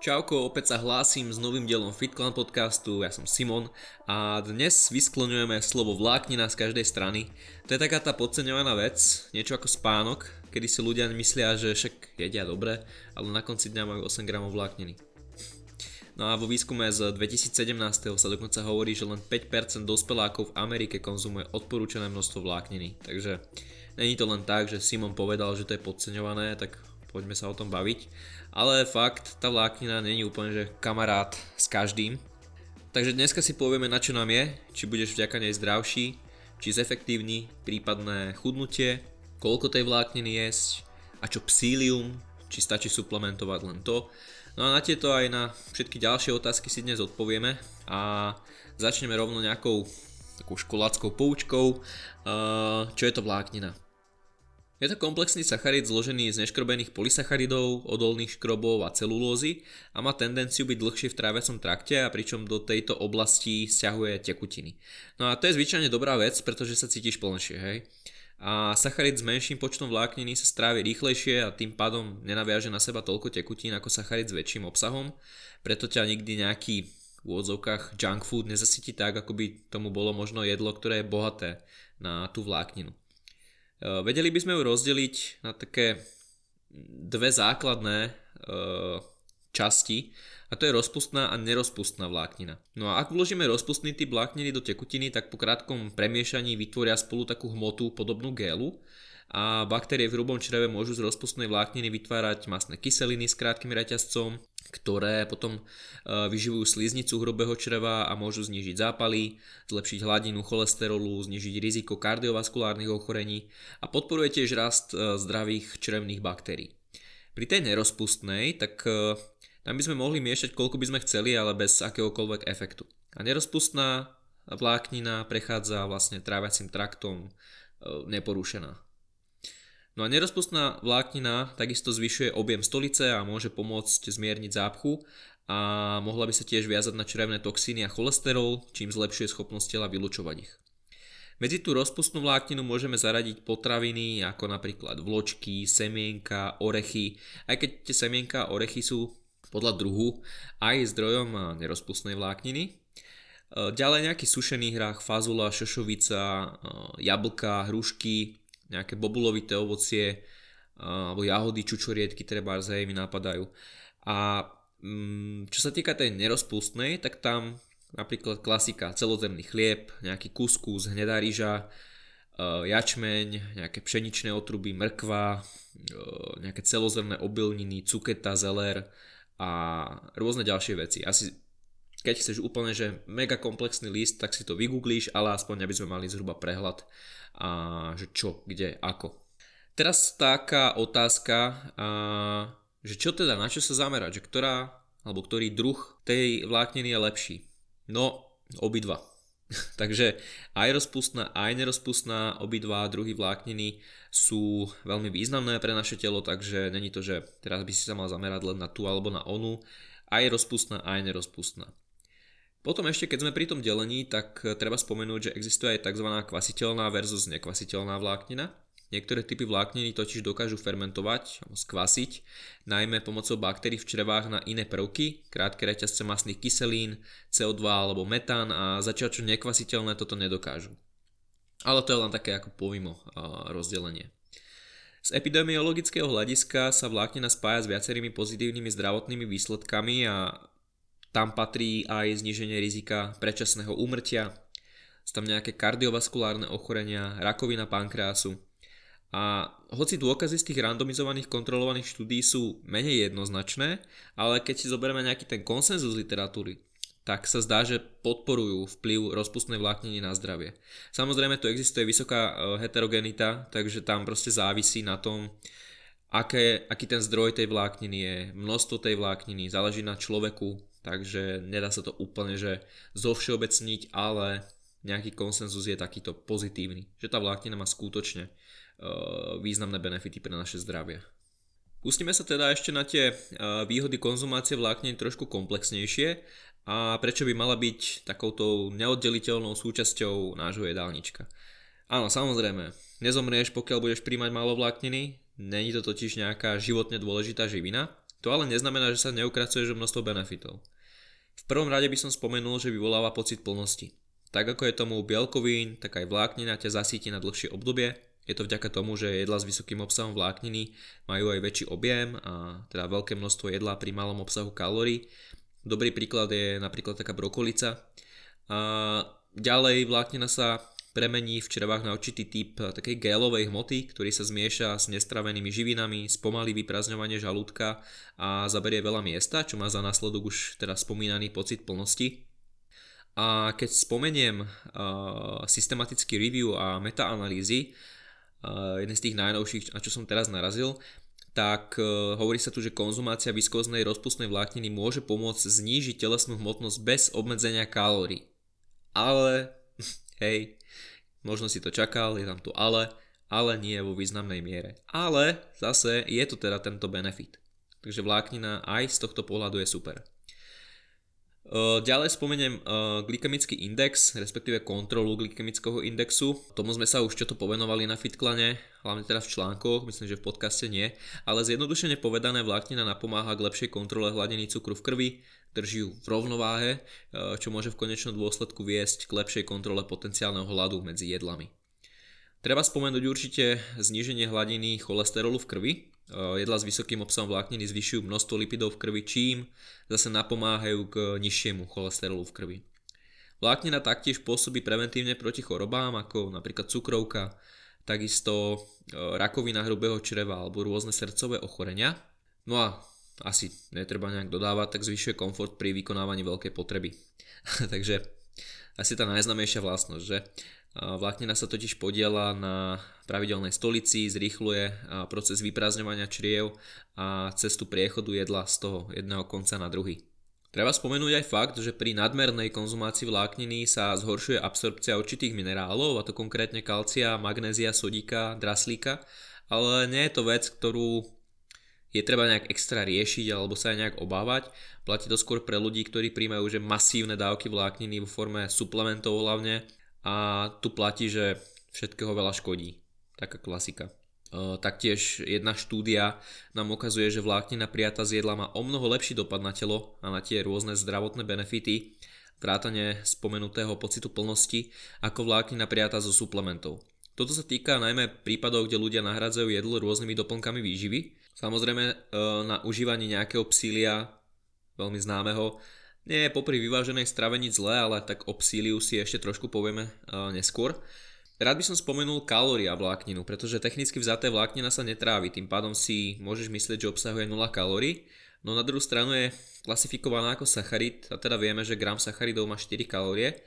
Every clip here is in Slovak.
Čauko, opäť sa hlásim s novým dielom FitClan podcastu, ja som Simon a dnes vyskloňujeme slovo vláknina z každej strany. To je taká tá podceňovaná vec, niečo ako spánok, kedy si ľudia myslia, že však jedia dobre, ale na konci dňa majú 8 gramov vlákniny. No a vo výskume z 2017 sa dokonca hovorí, že len 5% dospelákov v Amerike konzumuje odporúčané množstvo vlákniny. Takže není to len tak, že Simon povedal, že to je podceňované, tak poďme sa o tom baviť. Ale fakt, tá vláknina není úplne, že kamarát s každým. Takže dneska si povieme, na čo nám je, či budeš vďaka nej zdravší, či zefektívni prípadné chudnutie, koľko tej vlákniny jesť a čo psílium, či stačí suplementovať len to. No a na tieto aj na všetky ďalšie otázky si dnes odpovieme a začneme rovno nejakou takou školáckou poučkou, čo je to vláknina. Je to komplexný sacharid zložený z neškrobených polysacharidov, odolných škrobov a celulózy a má tendenciu byť dlhšie v tráviacom trakte a pričom do tejto oblasti stiahuje tekutiny. No a to je zvyčajne dobrá vec, pretože sa cítiš plnšie, hej. A sacharid s menším počtom vlákniny sa strávi rýchlejšie a tým pádom nenaviaže na seba toľko tekutín ako sacharid s väčším obsahom, preto ťa nikdy nejaký v úvodzovkách junk food nezasytí tak, ako by tomu bolo možno jedlo, ktoré je bohaté na tú vlákninu. Eh, vedeli by sme ju rozdeliť na také dve základné eh, časti a to je rozpustná a nerozpustná vláknina. No a ak vložíme rozpustný typ vlákniny do tekutiny, tak po krátkom premiešaní vytvoria spolu takú hmotu podobnú gélu a baktérie v hrubom čreve môžu z rozpustnej vlákniny vytvárať masné kyseliny s krátkým reťazcom, ktoré potom e, vyživujú sliznicu hrubého čreva a môžu znižiť zápaly, zlepšiť hladinu cholesterolu, znižiť riziko kardiovaskulárnych ochorení a podporuje tiež rast e, zdravých črevných baktérií. Pri tej nerozpustnej, tak e, tam by sme mohli miešať koľko by sme chceli, ale bez akéhokoľvek efektu. A nerozpustná vláknina prechádza vlastne tráviacim traktom neporušená. No a nerozpustná vláknina takisto zvyšuje objem stolice a môže pomôcť zmierniť zápchu a mohla by sa tiež viazať na črevné toxíny a cholesterol, čím zlepšuje schopnosť tela vylučovať ich. Medzi tú rozpustnú vlákninu môžeme zaradiť potraviny ako napríklad vločky, semienka, orechy, aj keď tie semienka a orechy sú podľa druhu aj zdrojom nerozpustnej vlákniny. Ďalej nejaký sušený hrách, fazula, šošovica, jablka, hrušky, nejaké bobulovité ovocie alebo jahody, čučoriedky, treba aj mi napadajú. A mm, čo sa týka tej nerozpustnej, tak tam napríklad klasika, celozemný chlieb, nejaký kuskus, hnedá ryža, jačmeň, nejaké pšeničné otruby, mrkva, nejaké celozemné obilniny, cuketa, zeler a rôzne ďalšie veci. Asi keď chceš úplne, že mega komplexný list, tak si to vygooglíš, ale aspoň aby sme mali zhruba prehľad a že čo, kde, ako. Teraz taká otázka, a, že čo teda, na čo sa zamerať, že ktorá alebo ktorý druh tej vlákniny je lepší. No, obidva. Takže aj rozpustná, aj nerozpustná, obidva druhy vlákniny sú veľmi významné pre naše telo, takže není to, že teraz by si sa mal zamerať len na tú alebo na onu, aj rozpustná, aj nerozpustná. Potom ešte, keď sme pri tom delení, tak eh, treba spomenúť, že existuje aj tzv. kvasiteľná versus nekvasiteľná vláknina. Niektoré typy vlákniny totiž dokážu fermentovať, skvasiť, najmä pomocou baktérií v črevách na iné prvky, krátke reťazce masných kyselín, CO2 alebo metán a zatiaľ čo nekvasiteľné toto nedokážu. Ale to je len také ako povimo rozdelenie. Z epidemiologického hľadiska sa vláknina spája s viacerými pozitívnymi zdravotnými výsledkami a tam patrí aj zníženie rizika predčasného úmrtia, sú tam nejaké kardiovaskulárne ochorenia, rakovina pankreasu. A hoci dôkazy z tých randomizovaných kontrolovaných štúdí sú menej jednoznačné, ale keď si zoberieme nejaký ten konsenzus literatúry, tak sa zdá, že podporujú vplyv rozpustnej vlákniny na zdravie. Samozrejme tu existuje vysoká e, heterogenita, takže tam proste závisí na tom, aké, aký ten zdroj tej vlákniny je, množstvo tej vlákniny, záleží na človeku, takže nedá sa to úplne že zovšeobecniť, ale nejaký konsenzus je takýto pozitívny, že tá vláknina má skutočne uh, významné benefity pre naše zdravie. Pustíme sa teda ešte na tie uh, výhody konzumácie vláknin trošku komplexnejšie a prečo by mala byť takouto neoddeliteľnou súčasťou nášho jedálnička. Áno, samozrejme, nezomrieš, pokiaľ budeš príjmať málo vlákniny, není to totiž nejaká životne dôležitá živina, To ale neznamená, že sa neukracuješ množstvo benefitov. V prvom rade by som spomenul, že vyvoláva pocit plnosti. Tak ako je tomu bielkovín, tak aj vláknina ťa zasíti na dlhšie obdobie. Je to vďaka tomu, že jedla s vysokým obsahom vlákniny majú aj väčší objem a teda veľké množstvo jedla pri malom obsahu kalórií. Dobrý príklad je napríklad taká brokolica. A ďalej vláknina sa premení v črevách na určitý typ eh, takej gélovej hmoty, ktorý sa zmieša s nestravenými živinami, spomalí vyprazňovanie žalúdka a zaberie veľa miesta, čo má za následok už teda spomínaný pocit plnosti. A keď spomeniem uh, systematický review a metaanalýzy, uh, jeden z tých najnovších, na čo som teraz narazil, tak uh, hovorí sa tu, že konzumácia viskoznej rozpustnej vlákniny môže pomôcť znížiť telesnú hmotnosť bez obmedzenia kalórií. Ale, hej, Možno si to čakal, je tam tu ale, ale nie vo významnej miere. Ale zase je tu teda tento benefit. Takže vláknina aj z tohto pohľadu je super. Ďalej spomeniem glykemický index, respektíve kontrolu glykemického indexu. Tomu sme sa už čo to povenovali na Fitklane, hlavne teda v článkoch, myslím, že v podcaste nie. Ale zjednodušene povedané vláknina napomáha k lepšej kontrole hladiny cukru v krvi, drží ju v rovnováhe, čo môže v konečnom dôsledku viesť k lepšej kontrole potenciálneho hladu medzi jedlami. Treba spomenúť určite zníženie hladiny cholesterolu v krvi, Eh, jedla s vysokým obsahom vlákniny zvyšujú množstvo lipidov v krvi, čím zase napomáhajú k nižšiemu cholesterolu v krvi. Vláknina taktiež pôsobí preventívne proti chorobám ako napríklad cukrovka, takisto eh, rakovina hrubého čreva alebo rôzne srdcové ochorenia. No a asi netreba nejak dodávať, tak zvyšuje komfort pri vykonávaní veľkej potreby. Takže asi tá najznamejšia vlastnosť, že Vláknina sa totiž podiela na pravidelnej stolici, zrýchluje proces vyprázdňovania čriev a cestu priechodu jedla z toho jedného konca na druhý. Treba spomenúť aj fakt, že pri nadmernej konzumácii vlákniny sa zhoršuje absorpcia určitých minerálov, a to konkrétne kalcia, magnézia, sodíka, draslíka, ale nie je to vec, ktorú je treba nejak extra riešiť alebo sa aj nejak obávať. Platí to skôr pre ľudí, ktorí príjmajú že masívne dávky vlákniny vo forme suplementov hlavne a tu platí, že všetkého veľa škodí. Taká klasika. Taktiež jedna štúdia nám ukazuje, že vláknina prijatá z jedla má o mnoho lepší dopad na telo a na tie rôzne zdravotné benefity, vrátane spomenutého pocitu plnosti, ako vláknina prijatá zo suplementov. Toto sa týka najmä prípadov, kde ľudia nahradzajú jedlo rôznymi doplnkami výživy. Samozrejme na užívanie nejakého psília, veľmi známeho, nie je popri vyváženej strave nič zlé, ale tak o psíliu si ešte trošku povieme uh, neskôr. Rád by som spomenul kalória vlákninu, pretože technicky vzaté vláknina sa netrávi, tým pádom si môžeš myslieť, že obsahuje 0 kalórií, no na druhú stranu je klasifikovaná ako sacharid a teda vieme, že gram sacharidov má 4 kalórie.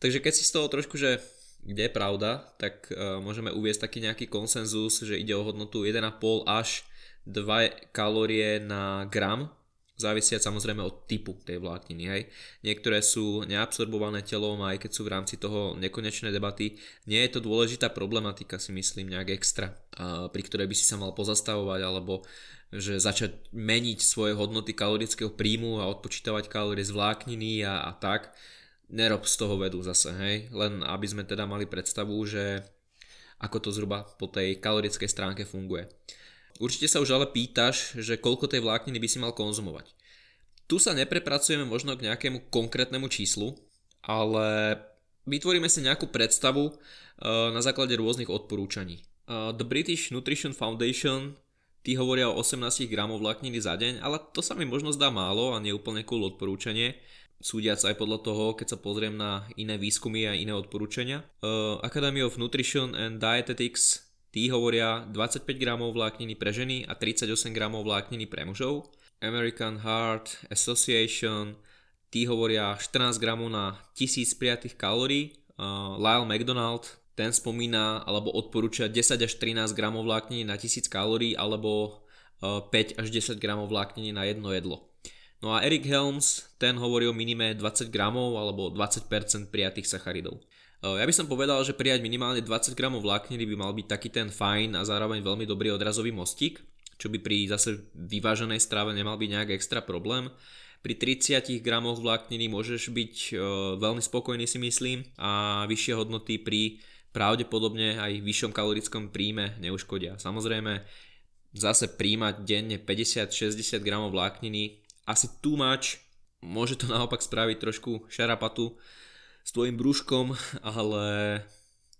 Takže keď si z toho trošku, že kde je pravda, tak uh, môžeme uviesť taký nejaký konsenzus, že ide o hodnotu 1,5 až 2 kalórie na gram závisia samozrejme od typu tej vlákniny. Hej. Niektoré sú neabsorbované telom, aj keď sú v rámci toho nekonečné debaty. Nie je to dôležitá problematika, si myslím, nejak extra, pri ktorej by si sa mal pozastavovať, alebo že začať meniť svoje hodnoty kalorického príjmu a odpočítavať kalórie z vlákniny a, a tak. Nerob z toho vedu zase, hej. Len aby sme teda mali predstavu, že ako to zhruba po tej kalorickej stránke funguje. Určite sa už ale pýtaš, že koľko tej vlákniny by si mal konzumovať. Tu sa neprepracujeme možno k nejakému konkrétnemu číslu, ale vytvoríme si nejakú predstavu eh, na základe rôznych odporúčaní. Eh, The British Nutrition Foundation tí hovoria o 18 gramov vlákniny za deň, ale to sa mi možno zdá málo a nie úplne cool odporúčanie súdiac aj podľa toho, keď sa pozriem na iné výskumy a iné odporúčania. Uh, Academy of Nutrition and Dietetics Tí hovoria 25 gramov vlákniny pre ženy a 38 gramov vlákniny pre mužov. American Heart Association, tí hovoria 14 gramov na 1000 prijatých kalórií. Uh, Lyle McDonald, ten spomína alebo odporúča 10 až 13 gramov vlákniny na 1000 kalórií alebo uh, 5 až 10 gramov vlákniny na jedno jedlo. No a Eric Helms, ten hovorí o minime 20 gramov alebo 20% prijatých sacharidov. Ja by som povedal, že prijať minimálne 20 g vlákniny by mal byť taký ten fajn a zároveň veľmi dobrý odrazový mostík, čo by pri zase vyváženej strave nemal byť nejak extra problém. Pri 30 g vlákniny môžeš byť e, veľmi spokojný si myslím a vyššie hodnoty pri pravdepodobne aj vyššom kalorickom príjme neuškodia. Samozrejme, zase príjmať denne 50-60 gramov vlákniny asi too much, môže to naopak spraviť trošku šarapatu s tvojim brúškom, ale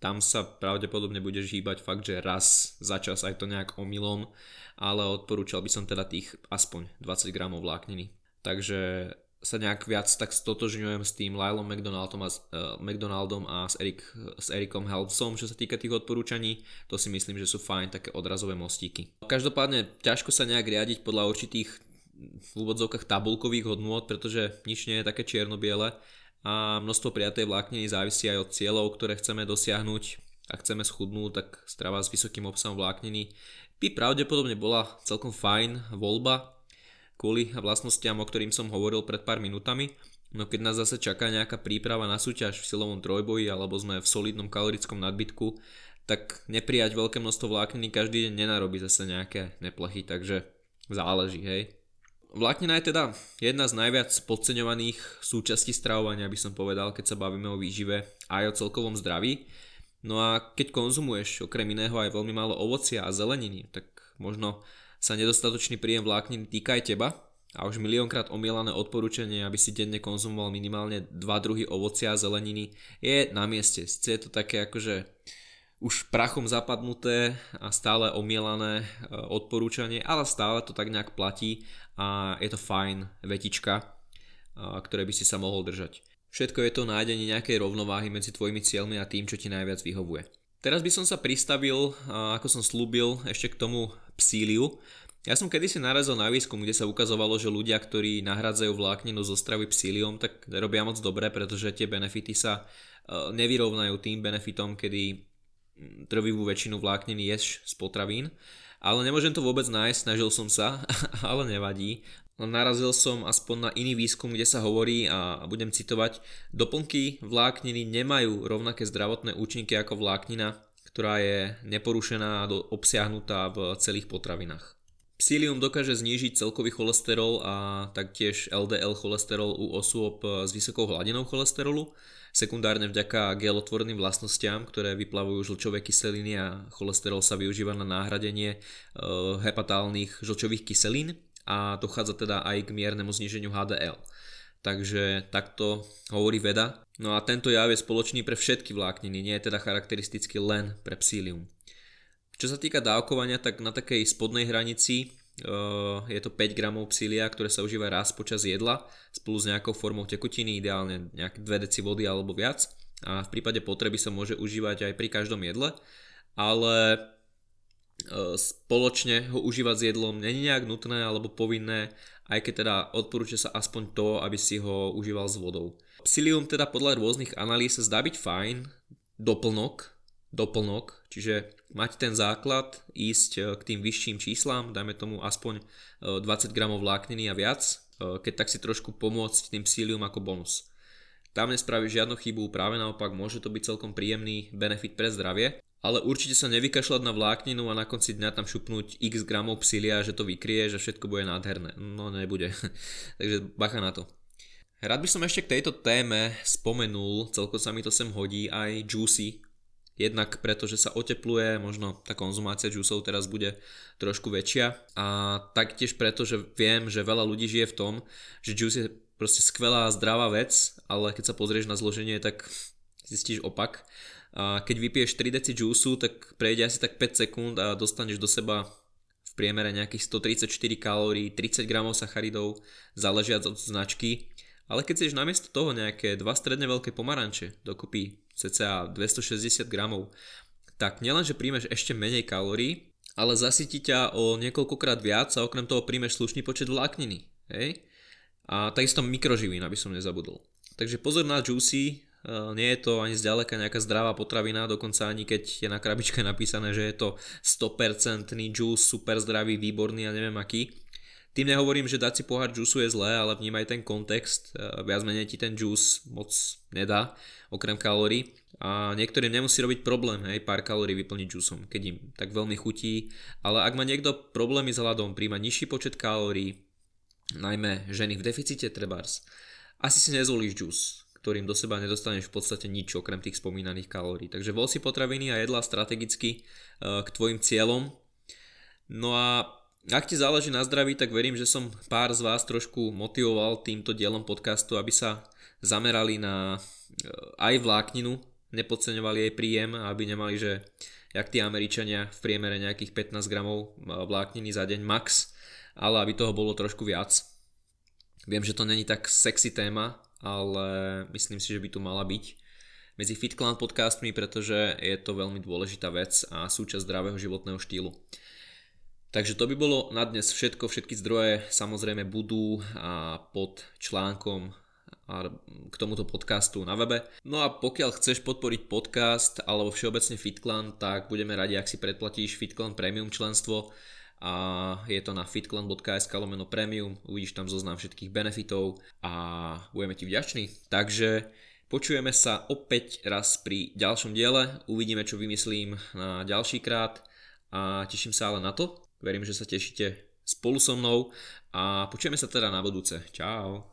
tam sa pravdepodobne budeš hýbať fakt, že raz za čas aj to nejak omylom, ale odporúčal by som teda tých aspoň 20 gramov vlákniny. Takže sa nejak viac tak stotožňujem s tým Lylom McDonaldom a, uh, McDonaldom a s, Eric, s Ericom Helpsom, čo sa týka tých odporúčaní. To si myslím, že sú fajn také odrazové mostíky. Každopádne ťažko sa nejak riadiť podľa určitých v úvodzovkách tabulkových hodnôt, pretože nič nie je také čierno-biele a množstvo prijatej vlákniny závisí aj od cieľov, ktoré chceme dosiahnuť. Ak chceme schudnúť, tak strava s vysokým obsahom vlákniny by pravdepodobne bola celkom fajn voľba, kvôli vlastnostiam, o ktorým som hovoril pred pár minutami. No keď nás zase čaká nejaká príprava na súťaž v silovom trojboji alebo sme v solidnom kalorickom nadbytku, tak neprijať veľké množstvo vlákniny každý deň nenarobí zase nejaké neplechy, takže záleží, hej. Vláknina je teda jedna z najviac podceňovaných súčastí stravovania, by som povedal, keď sa bavíme o výžive aj o celkovom zdraví. No a keď konzumuješ okrem iného aj veľmi málo ovocia a zeleniny, tak možno sa nedostatočný príjem vláknin týka aj teba a už miliónkrát omielané odporúčanie, aby si denne konzumoval minimálne dva druhy ovocia a zeleniny je na mieste. Sice je to také akože už prachom zapadnuté a stále omielané e, odporúčanie, ale stále to tak nejak platí a je to fajn vetička, ktoré by si sa mohol držať. Všetko je to nájdenie nejakej rovnováhy medzi tvojimi cieľmi a tým, čo ti najviac vyhovuje. Teraz by som sa pristavil, ako som slúbil, ešte k tomu psíliu. Ja som kedysi narazil na výskum, kde sa ukazovalo, že ľudia, ktorí nahradzajú vlákninu zo stravy psíliom, tak robia moc dobre, pretože tie benefity sa nevyrovnajú tým benefitom, kedy trvivú väčšinu vlákniny ješ z potravín. Ale nemôžem to vôbec nájsť, snažil som sa, ale nevadí. Narazil som aspoň na iný výskum, kde sa hovorí, a budem citovať, doplnky vlákniny nemajú rovnaké zdravotné účinky ako vláknina, ktorá je neporušená a obsiahnutá v celých potravinách. Psílium dokáže znížiť celkový cholesterol a taktiež LDL cholesterol u osôb s vysokou hladinou cholesterolu, sekundárne vďaka gelotvorným vlastnostiam, ktoré vyplavujú žlčové kyseliny a cholesterol sa využíva na náhradenie e, hepatálnych žlčových kyselín a dochádza teda aj k miernemu zníženiu HDL. Takže takto hovorí veda. No a tento jav je spoločný pre všetky vlákniny, nie je teda charakteristický len pre psílium. Čo sa týka dávkovania, tak na takej spodnej hranici je to 5 gramov psília, ktoré sa užíva raz počas jedla spolu s nejakou formou tekutiny, ideálne nejaké 2 deci vody alebo viac. A v prípade potreby sa môže užívať aj pri každom jedle, ale uh, spoločne ho užívať s jedlom není nejak nutné alebo povinné, aj keď teda odporúča sa aspoň to, aby si ho užíval s vodou. Psilium teda podľa rôznych analýz sa zdá byť fajn, doplnok, doplnok, čiže mať ten základ, ísť e, k tým vyšším číslam, dajme tomu aspoň 20 e, gramov vlákniny a viac, e, keď tak si trošku pomôcť tým psílium ako bonus. Tam nespraví žiadnu chybu, práve naopak môže to byť celkom príjemný benefit pre zdravie, ale určite sa nevykašľať na vlákninu a na konci dňa tam šupnúť x gramov psília, že to vykrie, že všetko bude nádherné. No nebude. Takže bacha na to. Rád by som ešte k tejto téme spomenul, celko sa mi to sem hodí, aj juicy Jednak preto, že sa otepluje, možno tá konzumácia džusov teraz bude trošku väčšia a taktiež preto, že viem, že veľa ľudí žije v tom, že juice je proste skvelá zdravá vec, ale keď sa pozrieš na zloženie, tak zistíš opak. A keď vypiješ 3 deci juice, tak prejde asi tak 5 sekúnd a dostaneš do seba v priemere nejakých 134 kalórií, 30 gramov sacharidov, záležiac od značky. Ale keď chceš namiesto toho nejaké dva stredne veľké pomaranče, dokopy cca 260 gramov, tak nielenže príjmeš ešte menej kalórií, ale zasytí ťa o niekoľkokrát viac a okrem toho príjmeš slušný počet vlákniny. Hej? A takisto mikroživín, aby som nezabudol. Takže pozor na juicy, e, nie je to ani zďaleka nejaká zdravá potravina, dokonca ani keď je na krabičke napísané, že je to 100% juice, super zdravý, výborný a neviem aký. Tým nehovorím, že dať si pohár džusu je zlé, ale vnímaj ten kontext, e, viac menej ti ten džus moc nedá, okrem kalórií. A niektorým nemusí robiť problém, hej, pár kalórií vyplniť džusom, keď im tak veľmi chutí. Ale ak má niekto problémy s hľadom, príjma nižší počet kalórií, najmä ženy v deficite trebárs, asi si nezvolíš džus, ktorým do seba nedostaneš v podstate nič okrem tých spomínaných kalórií. Takže vol si potraviny a jedla strategicky e, k tvojim cieľom No a ak ti záleží na zdraví, tak verím, že som pár z vás trošku motivoval týmto dielom podcastu, aby sa zamerali na e, aj vlákninu, nepodceňovali jej príjem, aby nemali, že jak tí Američania v priemere nejakých 15 gramov e, vlákniny za deň max, ale aby toho bolo trošku viac. Viem, že to není tak sexy téma, ale myslím si, že by tu mala byť medzi FitClan podcastmi, pretože je to veľmi dôležitá vec a súčasť zdravého životného štýlu. Takže to by bolo na dnes všetko, všetky zdroje samozrejme budú pod článkom k tomuto podcastu na webe. No a pokiaľ chceš podporiť podcast alebo všeobecne FitClan, tak budeme radi, ak si predplatíš FitClan Premium členstvo a je to na fitclan.sk lomeno premium, uvidíš tam zoznam všetkých benefitov a budeme ti vďační. Takže počujeme sa opäť raz pri ďalšom diele, uvidíme čo vymyslím na ďalší krát a teším sa ale na to. Verím, že sa tešíte spolu so mnou a počujeme sa teda na budúce. Čau.